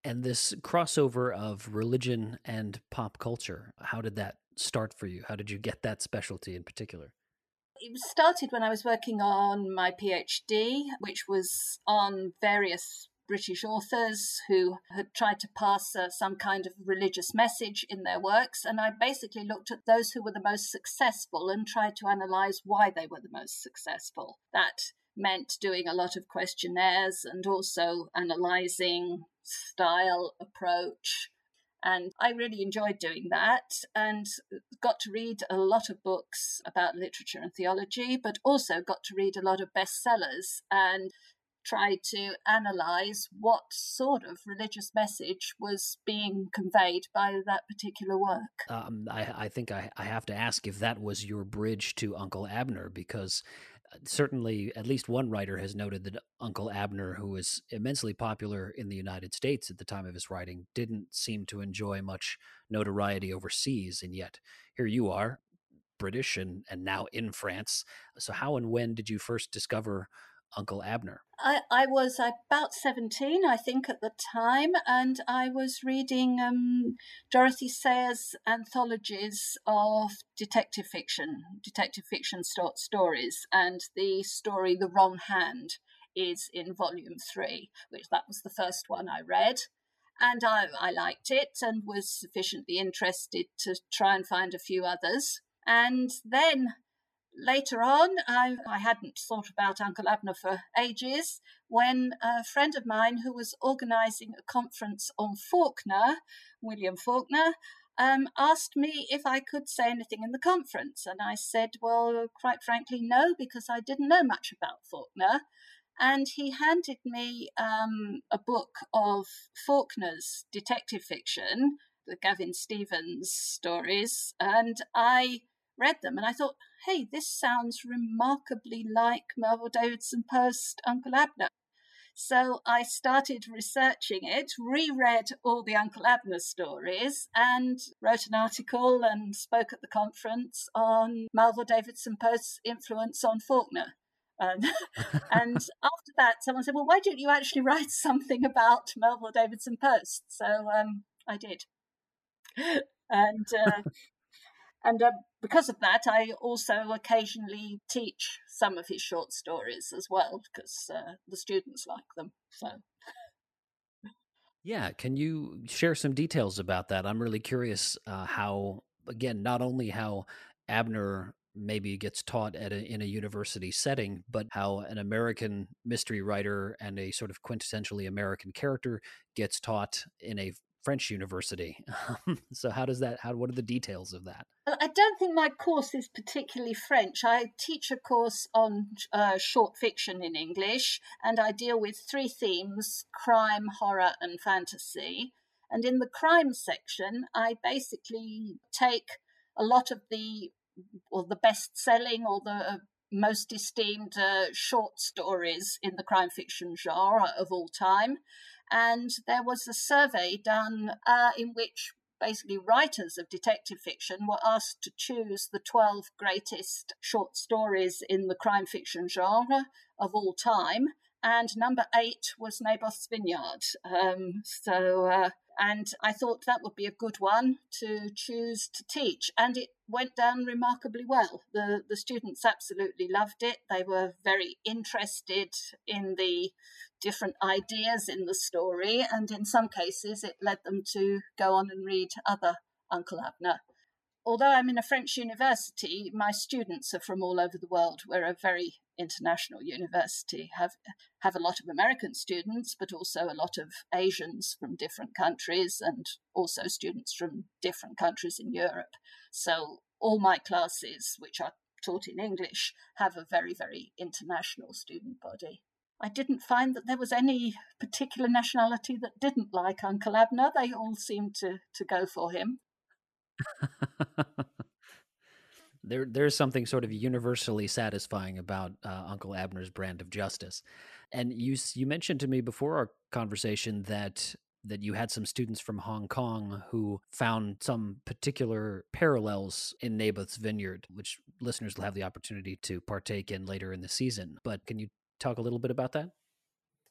Speaker 1: And this crossover of religion and pop culture, how did that start for you? How did you get that specialty in particular?
Speaker 2: It started when I was working on my PhD, which was on various British authors who had tried to pass uh, some kind of religious message in their works. And I basically looked at those who were the most successful and tried to analyze why they were the most successful. That meant doing a lot of questionnaires and also analyzing style, approach. And I really enjoyed doing that and got to read a lot of books about literature and theology, but also got to read a lot of bestsellers and try to analyze what sort of religious message was being conveyed by that particular work.
Speaker 1: Um, I, I, think I, I have to ask if that was your bridge to Uncle Abner, because certainly at least one writer has noted that Uncle Abner, who was immensely popular in the United States at the time of his writing, didn't seem to enjoy much notoriety overseas. And yet here you are, British and, and now in France. So, how and when did you first discover Uncle Abner?
Speaker 2: I, I was about 17, I think, at the time, and I was reading um, Dorothy Sayers' anthologies of detective fiction, detective fiction st- stories, and the story The Wrong Hand is in volume three, which that was the first one I read. And I, I liked it and was sufficiently interested to try and find a few others. And then later on, I, I hadn't thought about Uncle Abner for ages when a friend of mine who was organising a conference on Faulkner, William Faulkner, um, asked me if I could say anything in the conference. And I said, well, quite frankly, no, because I didn't know much about Faulkner. And he handed me um, a book of Faulkner's detective fiction, the Gavin Stevens stories, and I read them and I thought, hey, this sounds remarkably like Melville Davisson Post Uncle Abner. So I started researching it, reread all the Uncle Abner stories, and wrote an article and spoke at the conference on Melville Davisson Post's influence on Faulkner. Um, [LAUGHS] and [LAUGHS] after that, someone said, Well, why don't you actually write [LAUGHS] something about Melville Davisson Post? So um, I did. And uh, and uh, because of that, I also occasionally teach some of his short stories as well, because uh, the students like them. So.
Speaker 1: Yeah, can you share some details about that? I'm really curious uh, how, again, not only how Abner maybe gets taught at a, in a university setting, but how an American mystery writer and a sort of quintessentially American character gets taught in a French university. [LAUGHS] so how does that? How what are the details of that?
Speaker 2: I don't think my course is particularly French. I teach a course on uh, short fiction in English, and I deal with three themes: crime, horror, and fantasy. And in the crime section, I basically take a lot of the or the best-selling or the uh, most esteemed uh, short stories in the crime fiction genre of all time and there was a survey done uh, in which basically writers of detective fiction were asked to choose the 12 greatest short stories in the crime fiction genre of all time. And number eight was Naboth's Vineyard. Um, so uh, and I thought that would be a good one to choose to teach. And it went down remarkably well. The, the students absolutely loved it. They were very interested in the different ideas in the story, and in some cases, it led them to go on and read other Uncle Abner although I'm in a French university, my students are from all over the world. We're a very international university. Have have a lot of American students, but also a lot of Asians from different countries, and also students from different countries in Europe. So all my classes, which are taught in English, have a very very international student body. I didn't find that there was any particular nationality that didn't like Uncle Abner. They all seemed to, to go for him. [LAUGHS]
Speaker 1: there, there's something sort of universally satisfying about uh, Uncle Abner's brand of justice. And you, you mentioned to me before our conversation that that you had some students from Hong Kong who found some particular parallels in Naboth's Vineyard, which listeners will have the opportunity to partake in later in the season. But can you talk a little bit about that?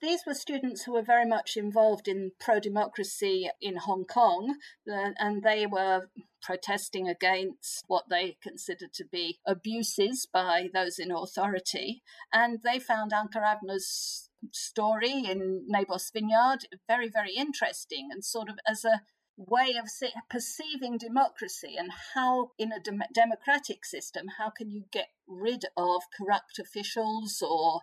Speaker 2: These were students who were very much involved in pro democracy in Hong Kong, uh, and they were protesting against what they considered to be abuses by those in authority. And they found Uncle Abner's story in Naboth's Vineyard very, very interesting and sort of as a way of perceiving democracy and how in a dem- democratic system how can you get rid of corrupt officials or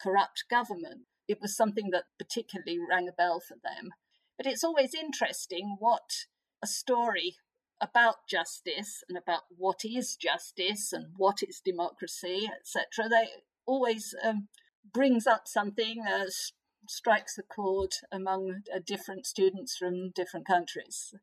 Speaker 2: corrupt government it was something that particularly rang a bell for them. But it's always interesting what a story about justice and about what is justice and what is democracy, etc., they always um, brings up something, uh, strikes a chord among uh, different students from different countries.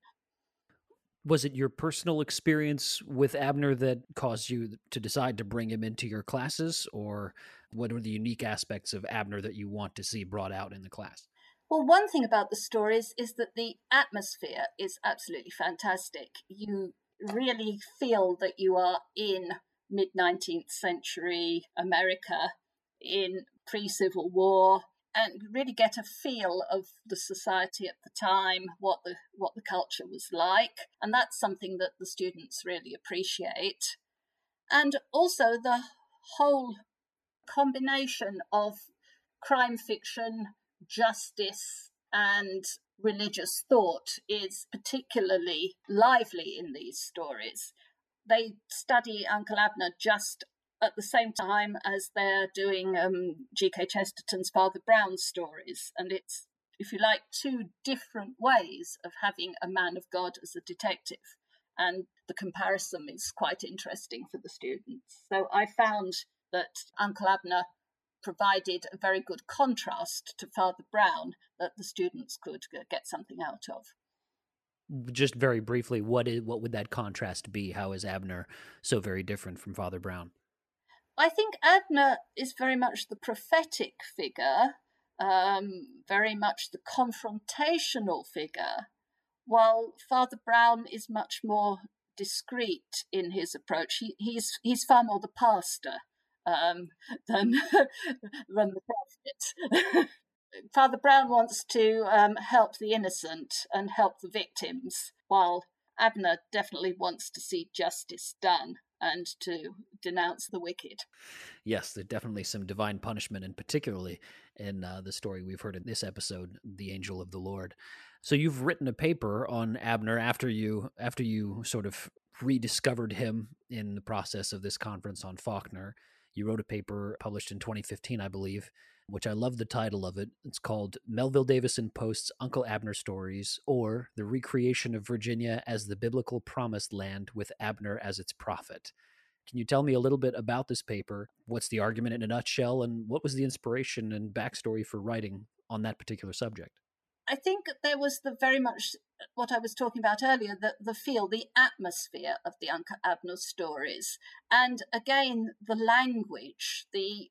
Speaker 1: Was it your personal experience with Abner that caused you to decide to bring him into your classes, or what are the unique aspects of Abner that you want to see brought out in the class?
Speaker 2: Well, one thing about the stories is that the atmosphere is absolutely fantastic. You really feel that you are in mid 19th century America, in pre Civil War, and really get a feel of the society at the time, what the what the culture was like, and that's something that the students really appreciate. And also the whole combination of crime fiction, justice, and religious thought is particularly lively in these stories. They study Uncle Abner just at the same time as they're doing um, G.K. Chesterton's Father Brown stories. And it's, if you like, two different ways of having a man of God as a detective. And the comparison is quite interesting for the students. So I found that Uncle Abner provided a very good contrast to Father Brown that the students could get something out of
Speaker 1: just very briefly what is what would that contrast be how is abner so very different from father brown
Speaker 2: I think Abner is very much the prophetic figure, um, very much the confrontational figure, while Father Brown is much more discreet in his approach. He, he's he's far more the pastor um, [LAUGHS] than than the prophet. [LAUGHS] Father Brown wants to um, help the innocent and help the victims, while Abner definitely wants to see justice done and to denounce the wicked.
Speaker 1: Yes, there's definitely some divine punishment, and particularly in uh, the story we've heard in this episode, the angel of the Lord. So you've written a paper on Abner after you after you sort of rediscovered him in the process of this conference on Faulkner. You wrote a paper published in 2015, I believe, which I love the title of it. It's called Melville Davisson Posts Uncle Abner Stories, or The Recreation of Virginia as the Biblical Promised Land with Abner as its prophet. Can you tell me a little bit about this paper? What's the argument in a nutshell, and what was the inspiration and backstory for writing on that particular subject?
Speaker 2: I think there was the very much uh, what I was talking about earlier, the, the feel, the atmosphere of the Uncle Abner stories. And again, the language, the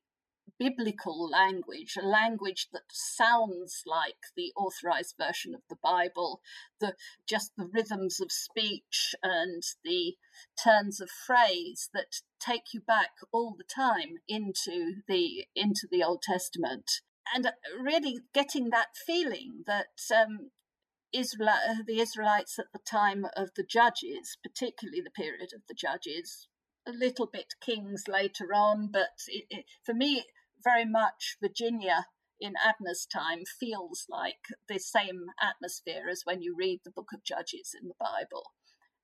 Speaker 2: biblical language, a language that sounds like the authorized version of the Bible, the just the rhythms of speech and the turns of phrase that take you back all the time into the into the Old Testament, and really getting that feeling that. Um, Israel, the Israelites at the time of the judges, particularly the period of the judges, a little bit kings later on, but it, it, for me, very much Virginia in Abner's time feels like the same atmosphere as when you read the book of Judges in the Bible.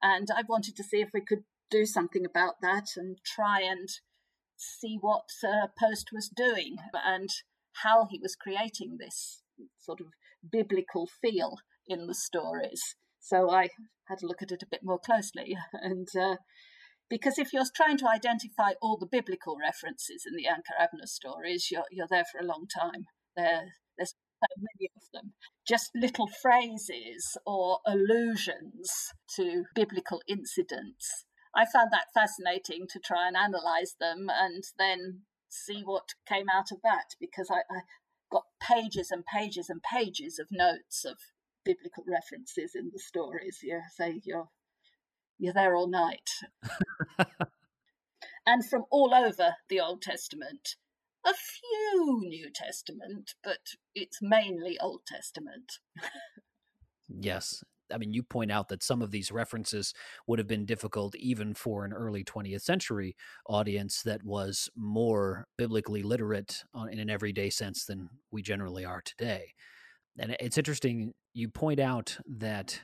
Speaker 2: And I wanted to see if we could do something about that and try and see what uh, Post was doing and how he was creating this sort of biblical feel in the stories. So I had a look at it a bit more closely and uh, because if you're trying to identify all the biblical references in the Uncle Abner stories, you're, you're there for a long time. There, there's so many of them. Just little phrases or allusions to biblical incidents. I found that fascinating to try and analyze them and then see what came out of that because I, I got pages and pages and pages of notes of biblical references in the stories. You say you're you're there all night. [LAUGHS] and from all over the Old Testament. A few New Testament, but it's mainly Old Testament.
Speaker 1: yes. I mean, you point out that some of these references would have been difficult even for an early 20th century audience that was more biblically literate in an everyday sense than we generally are today. And it's interesting, you point out that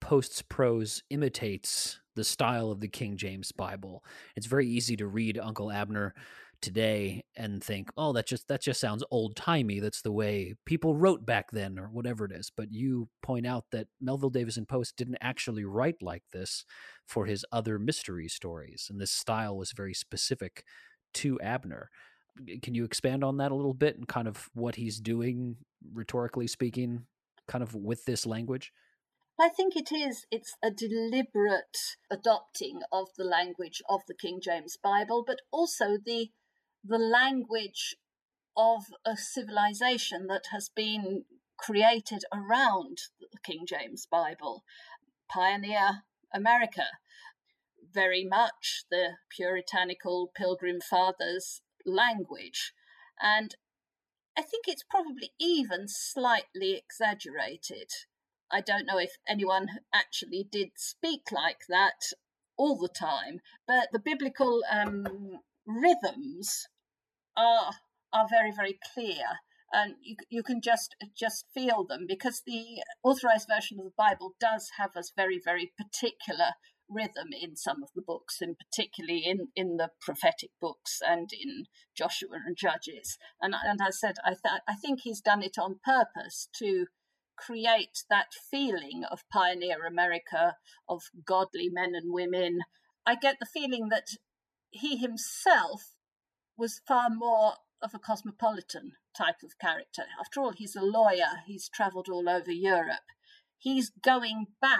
Speaker 1: Post's prose imitates the style of the King James Bible. It's very easy to read Uncle Abner today and think, "Oh, that just that just sounds old-timey. That's the way people wrote back then or whatever it is." But you point out that Melville Davisson Post didn't actually write like this for his other mystery stories, and this style was very specific to Abner. Can you expand on that a little bit and kind of what he's doing rhetorically speaking kind of with this language?
Speaker 2: I think it is. It's a deliberate adopting of the language of the King James Bible, but also the the language of a civilization that has been created around the King James Bible. Pioneer America, very much the puritanical Pilgrim Fathers language. And I think it's probably even slightly exaggerated. I don't know if anyone actually did speak like that all the time, but the biblical um, rhythms are are very very clear, and you you can just just feel them because the authorized version of the Bible does have a very very particular rhythm in some of the books, and particularly in, in the prophetic books and in Joshua and Judges. And and I said I th- I think he's done it on purpose to create that feeling of pioneer America, of godly men and women. I get the feeling that he himself was far more of a cosmopolitan type of character. After all, he's a lawyer, he's travelled all over Europe. He's going back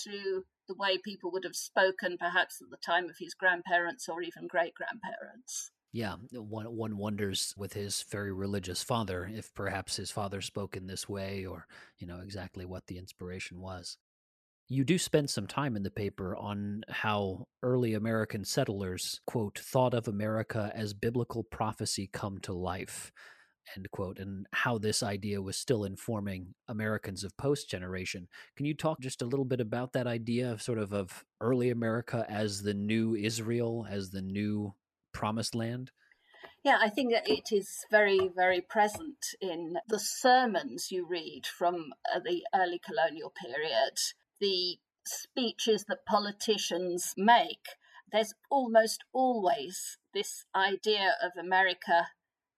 Speaker 2: to the way people would have spoken perhaps at the time of his grandparents or even great grandparents.
Speaker 1: Yeah, uh, one one wonders with his very religious father if perhaps his father spoke in this way or, you know, exactly what the inspiration was. You do spend some time in the paper on how early American settlers, quote, thought of America as biblical prophecy come to life, end quote, and how this idea was still informing Americans of post generation. Can you talk just a little bit about that idea of sort of of early America as the new Israel, as the new promised land?
Speaker 2: Yeah, I think that it is very, very present in the sermons you read from uh, the early colonial period, the speeches that politicians make. There's almost always this idea of America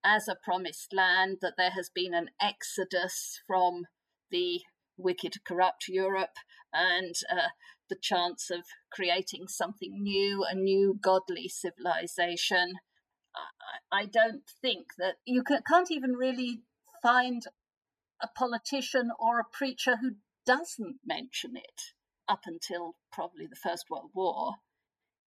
Speaker 2: as a promised land, that there has been an exodus from the wicked, corrupt Europe, and uh, the chance of creating something new, a new godly civilization. I, I don't think that you can, can't even really find a politician or a preacher who doesn't mention it up until probably the First World War.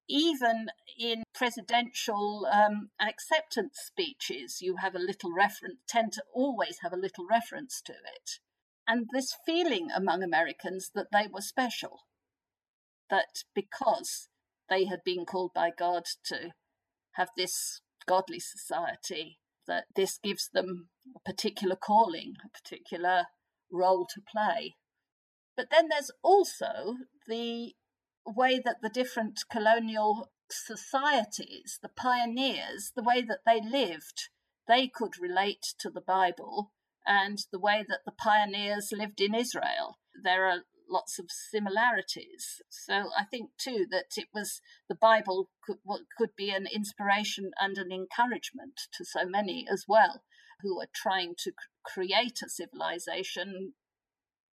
Speaker 2: Even in presidential um, acceptance speeches, you have a little reference, tend to always have a little reference to it. And this feeling among Americans that they were special that because they had been called by God to have this godly society, that this gives them a particular calling, a particular role to play. But then there's also the way that the different colonial societies, the pioneers, the way that they lived, they could relate to the Bible and the way that the pioneers lived in Israel. There are lots of similarities. So I think too that it was the Bible could could be an inspiration and an encouragement to so many as well who are trying to create a civilization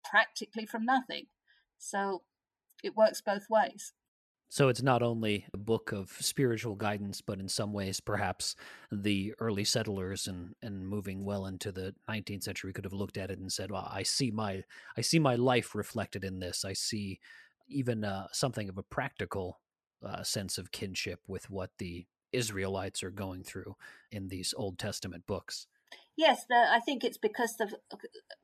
Speaker 2: practically from nothing. So it works both ways.
Speaker 1: So it's not only a book of spiritual guidance, but in some ways, perhaps the early settlers and, and moving well into the 19th century could have looked at it and said, "Well, I see my I see my life reflected in this. I see even uh, something of a practical uh, sense of kinship with what the Israelites are going through in these Old Testament books."
Speaker 2: Yes, the, I think it's because of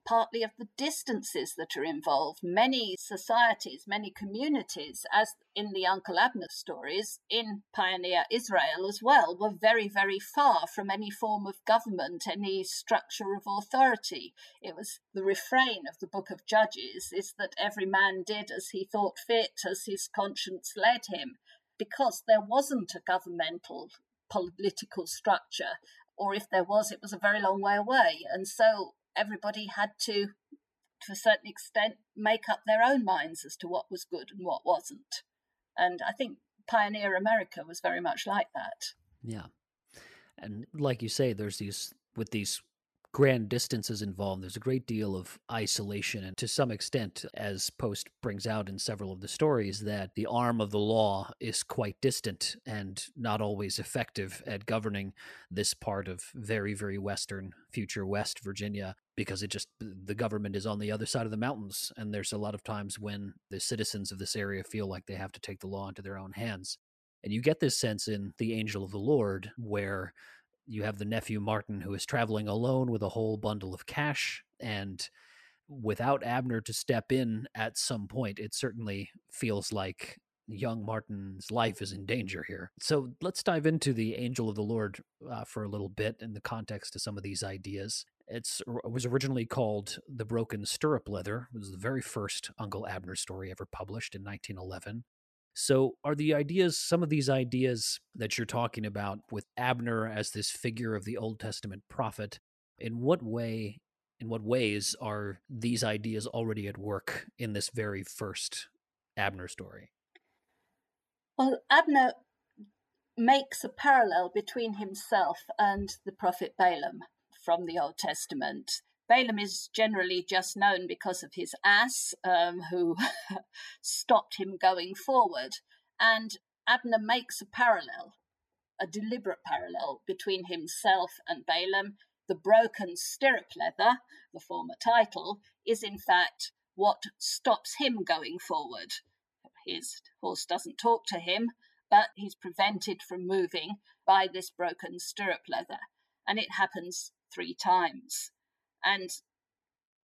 Speaker 2: partly of the distances that are involved. Many societies, many communities, as in the Uncle Abner stories, in pioneer Israel as well, were very, very far from any form of government, any structure of authority. It was the refrain of the book of Judges is that every man did as he thought fit, as his conscience led him, because there wasn't a governmental political structure or if there was, it was a very long way away. And so everybody had to, to a certain extent, make up their own minds as to what was good and what wasn't. And I think pioneer America was very much like that.
Speaker 1: Yeah. And like you say, there's these with these grand distances involved. There's a great deal of isolation, and to some extent, as Post brings out in several of the stories, that the arm of the law is quite distant and not always effective at governing this part of very, very western, future West Virginia, because it just, the government is on the other side of the mountains. And there's a lot of times when the citizens of this area feel like they have to take the law into their own hands. And you get this sense in The Angel of the Lord, where you have the nephew Martin who is traveling alone with a whole bundle of cash and without Abner to step in at some point it certainly feels like young Martin's life is in danger here. So let's dive into the angel of the Lord uh, for a little bit in the context of some of these ideas. It's, it was originally called The Broken Stirrup Leather. It was the very first Uncle Abner story ever published in 1911. So, are the ideas, some of these ideas that you're talking about with Abner as this figure of the Old Testament prophet, in what way, in what ways are these ideas already at work in this very first Abner story?
Speaker 2: Well, Abner makes a parallel between himself and the prophet Balaam from the Old Testament. Balaam is generally just known because of his ass, um, who [LAUGHS] stopped him going forward. And Abner makes a parallel, a deliberate parallel between himself and Balaam. The broken stirrup leather, the former title, is in fact what stops him going forward. His horse doesn't talk to him, but he's prevented from moving by this broken stirrup leather. And it happens three times. And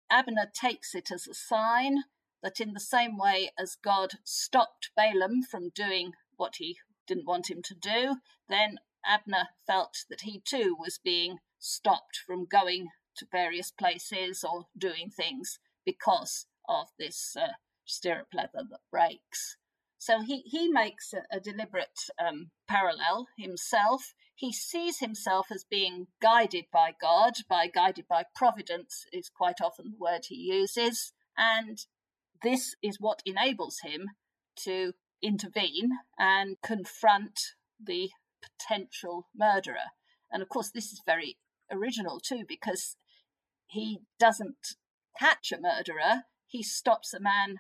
Speaker 2: Abner takes it as a sign that, in the same way as God stopped Balaam from doing what he didn't want him to do, then Abner felt that he too was being stopped from going to various places or doing things because of this uh, stirrup leather that breaks. So he, he makes a, a deliberate um, parallel himself. He sees himself as being guided by God, by guided by providence is quite often the word he uses, and this is what enables him to intervene and confront the potential murderer. And of course, this is very original too, because he doesn't catch a murderer, he stops a man,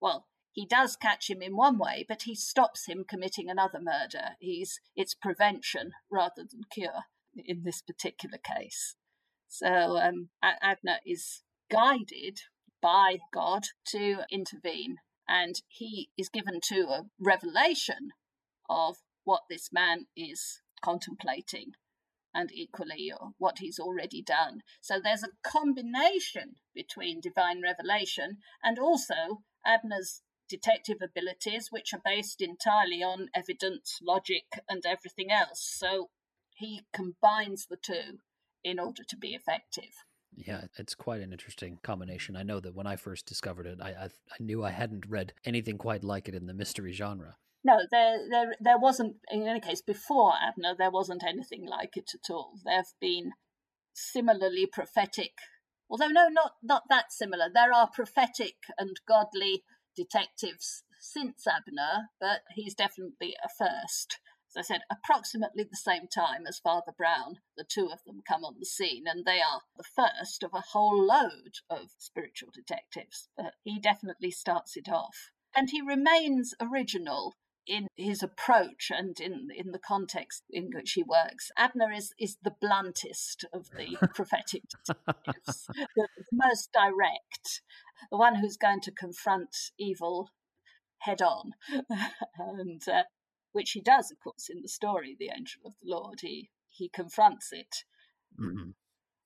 Speaker 2: well, he does catch him in one way, but he stops him committing another murder. He's it's prevention rather than cure in this particular case. So um, Abner is guided by God to intervene, and he is given to a revelation of what this man is contemplating and equally what he's already done. So there's a combination between divine revelation and also Abner's detective abilities, which are based entirely on evidence, logic, and everything else. So he combines the two in order to be effective.
Speaker 1: Yeah, it's quite an interesting combination. I know that when I first discovered it, I, I, I knew I hadn't read anything quite like it in the mystery genre.
Speaker 2: No, there, there, there wasn't. In any case, before Abner, there wasn't anything like it at all. There have been similarly prophetic, although no, not not that similar. There are prophetic and godly detectives since Abner, but he's definitely a first. As I said, approximately the same time as Father Brown, the two of them come on the scene, and they are the first of a whole load of spiritual detectives. But he definitely starts it off. And he remains original in his approach and in in the context in which he works. Abner is is the bluntest of the [LAUGHS] prophetic the most direct, the one who's going to confront evil head on, [LAUGHS] and uh, which he does, of course, in the story, the angel of the Lord. He he confronts it. Mm-hmm.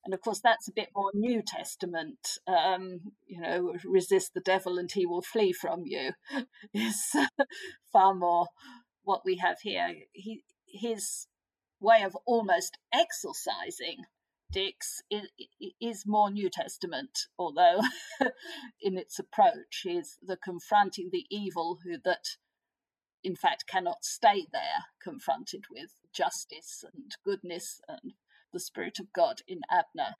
Speaker 2: And of course, that's a bit more New Testament. Um, you know, resist the devil and he will flee from you [LAUGHS] is far more what we have here. He, his way of almost exorcising Dix is, is more New Testament, although [LAUGHS] in its approach is the confronting the evil who that in fact cannot stay there confronted with justice and goodness and the Spirit of God in Abner.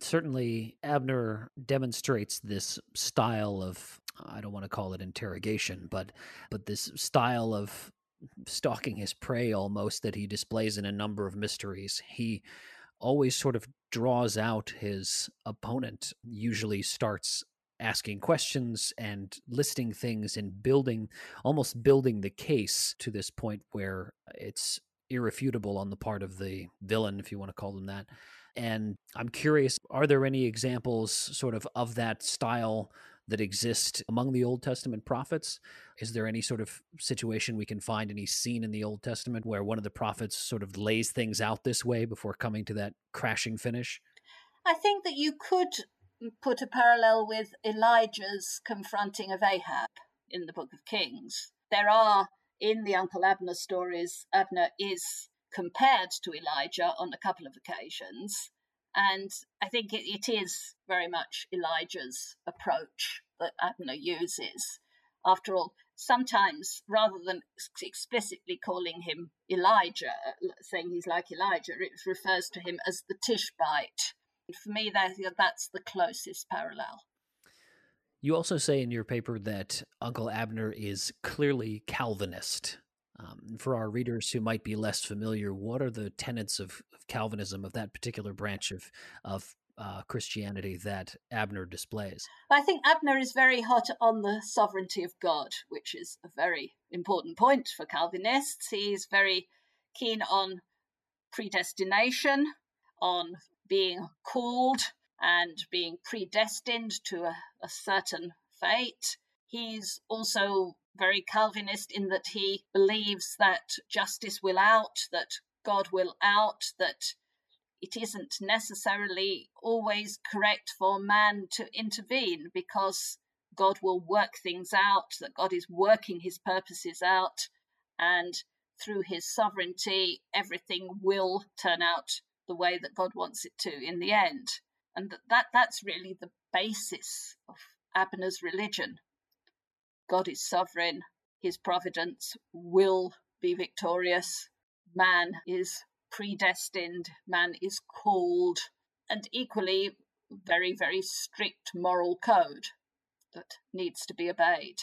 Speaker 1: Certainly, Abner demonstrates this style of I don't want to call it interrogation, but but this style of stalking his prey almost that he displays in a number of mysteries. He always sort of draws out his opponent, usually starts asking questions and listing things and building almost building the case to this point where it's irrefutable on the part of the villain if you want to call them that. And i'm curious are there any examples sort of of that style that exist among the Old Testament prophets? Is there any sort of situation we can find any scene in the Old Testament where one of the prophets sort of lays things out this way before coming to that crashing finish?
Speaker 2: I think that you could mm, put a parallel with Elijah's confronting of Ahab in the book of Kings. There are, in the Uncle Abner stories, Abner is compared to Elijah on a couple of occasions. And I think it, it is very much Elijah's approach that uh, Abner uses. After all, sometimes rather than explicitly calling him Elijah, uh, saying he's like Elijah, it refers to him as the Tishbite. For me, that, that's the closest parallel.
Speaker 1: You also say in your paper that Uncle Abner is clearly Calvinist. Um, for our readers who might be less familiar, what are the tenets of, of Calvinism, of that particular branch of, of uh, Christianity that Abner displays?
Speaker 2: I think Abner is very hot on the sovereignty of God, which is a very important point for Calvinists. He's very keen on predestination, on being called and being predestined to a, a certain fate. He's also very Calvinist in that he believes that justice will out, that God will out, that it isn't necessarily always correct for man to intervene because God will work things out, that God is working his purposes out, and through his sovereignty, everything will turn out the way that God wants it to in the end. And that, that that's really the basis of Abner's religion. God is sovereign, his providence will be victorious. Man is predestined, man is called, and equally, very, very strict moral code that needs to be obeyed.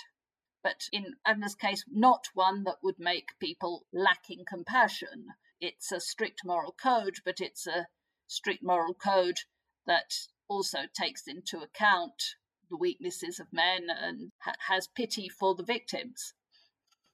Speaker 2: But in Abner's case, not one that would make people lacking compassion. It's a strict moral code, but it's a strict moral code that also takes into account the weaknesses of men and ha- has pity for the victims.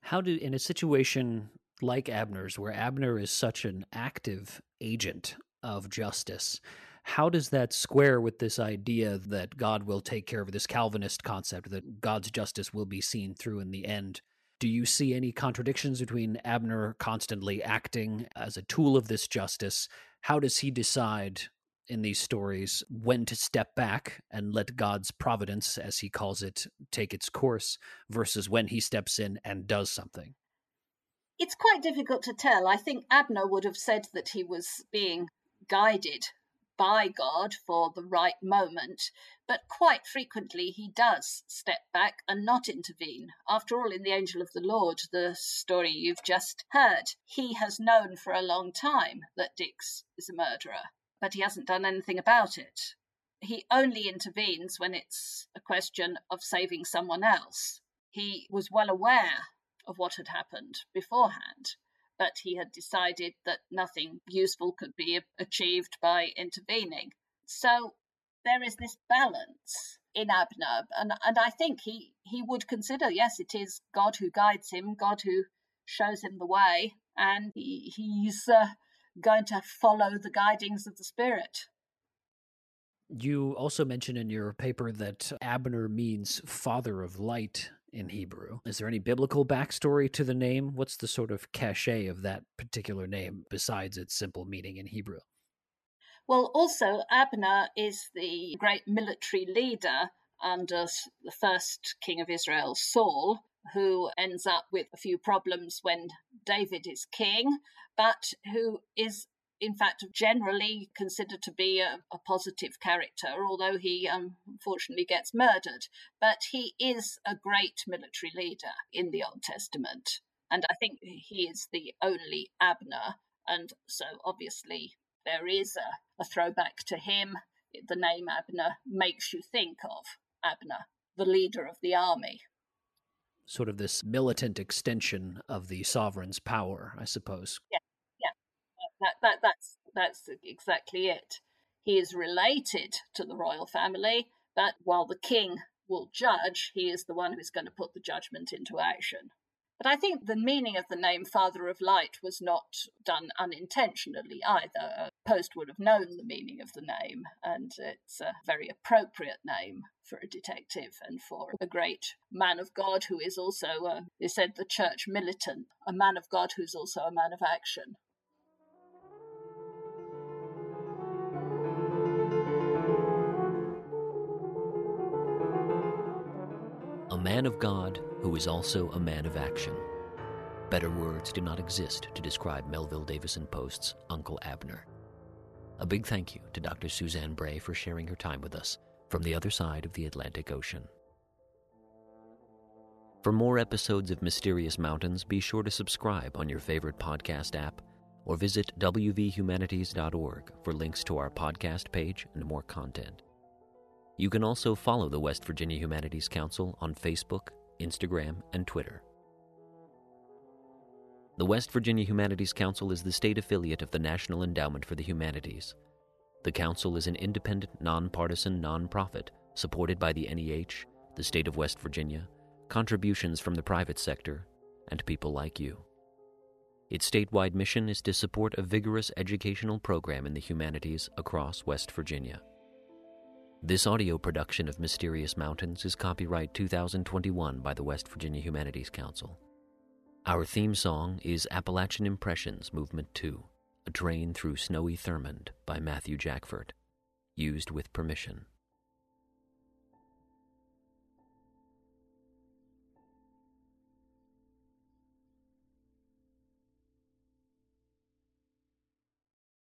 Speaker 1: How do, in a situation like Abner's, where Abner is such an active agent of justice, how does that square with this idea that God will take care of this Calvinist concept that God's justice will be seen through in the end? Do you see any contradictions between Abner constantly acting as a tool of this justice? How does he decide in these stories when to step back and let God's providence, as he calls it, take its course versus when he steps in and does something?
Speaker 2: It's quite difficult to tell. I think Abner would have said that he was being guided by God for the right moment, but quite frequently he does step back and not intervene. After all, in The Angel of the Lord, the story you've just heard, he has known for a long time that Dix is a murderer but he hasn't done anything about it. He only intervenes when it's a question of saving someone else. He was well aware of what had happened beforehand, but he had decided that nothing useful could be achieved by intervening. So there is this balance in Abner, and, and I think he, he would consider yes, it is God who guides him, God who shows him the way, and he, he's uh, going to follow the guidings of the Spirit.
Speaker 1: You also mention in your paper that Abner means father of light in Hebrew. Is there any biblical backstory to the name? What's the sort of cachet of that particular name besides its simple meaning in Hebrew?
Speaker 2: Well, also, Abner is the great military leader under the first king of Israel, Saul, who ends up with a few problems when David is king, but who is in fact generally considered to be a, a positive character, although he um, unfortunately gets murdered. But he is a great military leader in the Old Testament, and I think he is the only Abner, and so obviously there is a, a throwback to him. The name Abner makes you think of Abner, the leader of the army.
Speaker 4: sort of this militant extension of the sovereign's power, I suppose.
Speaker 2: Yeah, that, that that's that's exactly it. He is related to the royal family, but while the king will judge, he is the one who's going to put the judgment into action. But I think the meaning of the name Father of Light was not done unintentionally either. Post would have known the meaning of the name, and it's a very appropriate name for a detective and for a great man of God who is also, uh, they said, the church militant, a man of God who's also a man of action.
Speaker 1: Man of God who is also a man of action. Better words do not exist to describe Melville Davisson Post's Uncle Abner. A big thank you to Dr. Suzanne Bray for sharing her time with us from the other side of the Atlantic Ocean. For more episodes of Mysterious Mountains, be sure to subscribe on your favorite podcast app or visit wvhumanities.org for links to our podcast page and more content. You can also follow the West Virginia Humanities Council on Facebook, Instagram, and Twitter. The West Virginia Humanities Council is the state affiliate of the National Endowment for the Humanities. The Council is an independent, nonpartisan nonprofit supported by the NEH, the state of West Virginia, contributions from the private sector, and people like you. Its statewide mission is to support a vigorous educational program in the humanities across West Virginia. This audio production of Mysterious Mountains is copyright 2021 by the West Virginia Humanities Council. Our theme song is Appalachian Impressions Movement 2, A Train Through Snowy Thurmond by Matthew Jackford, used with permission.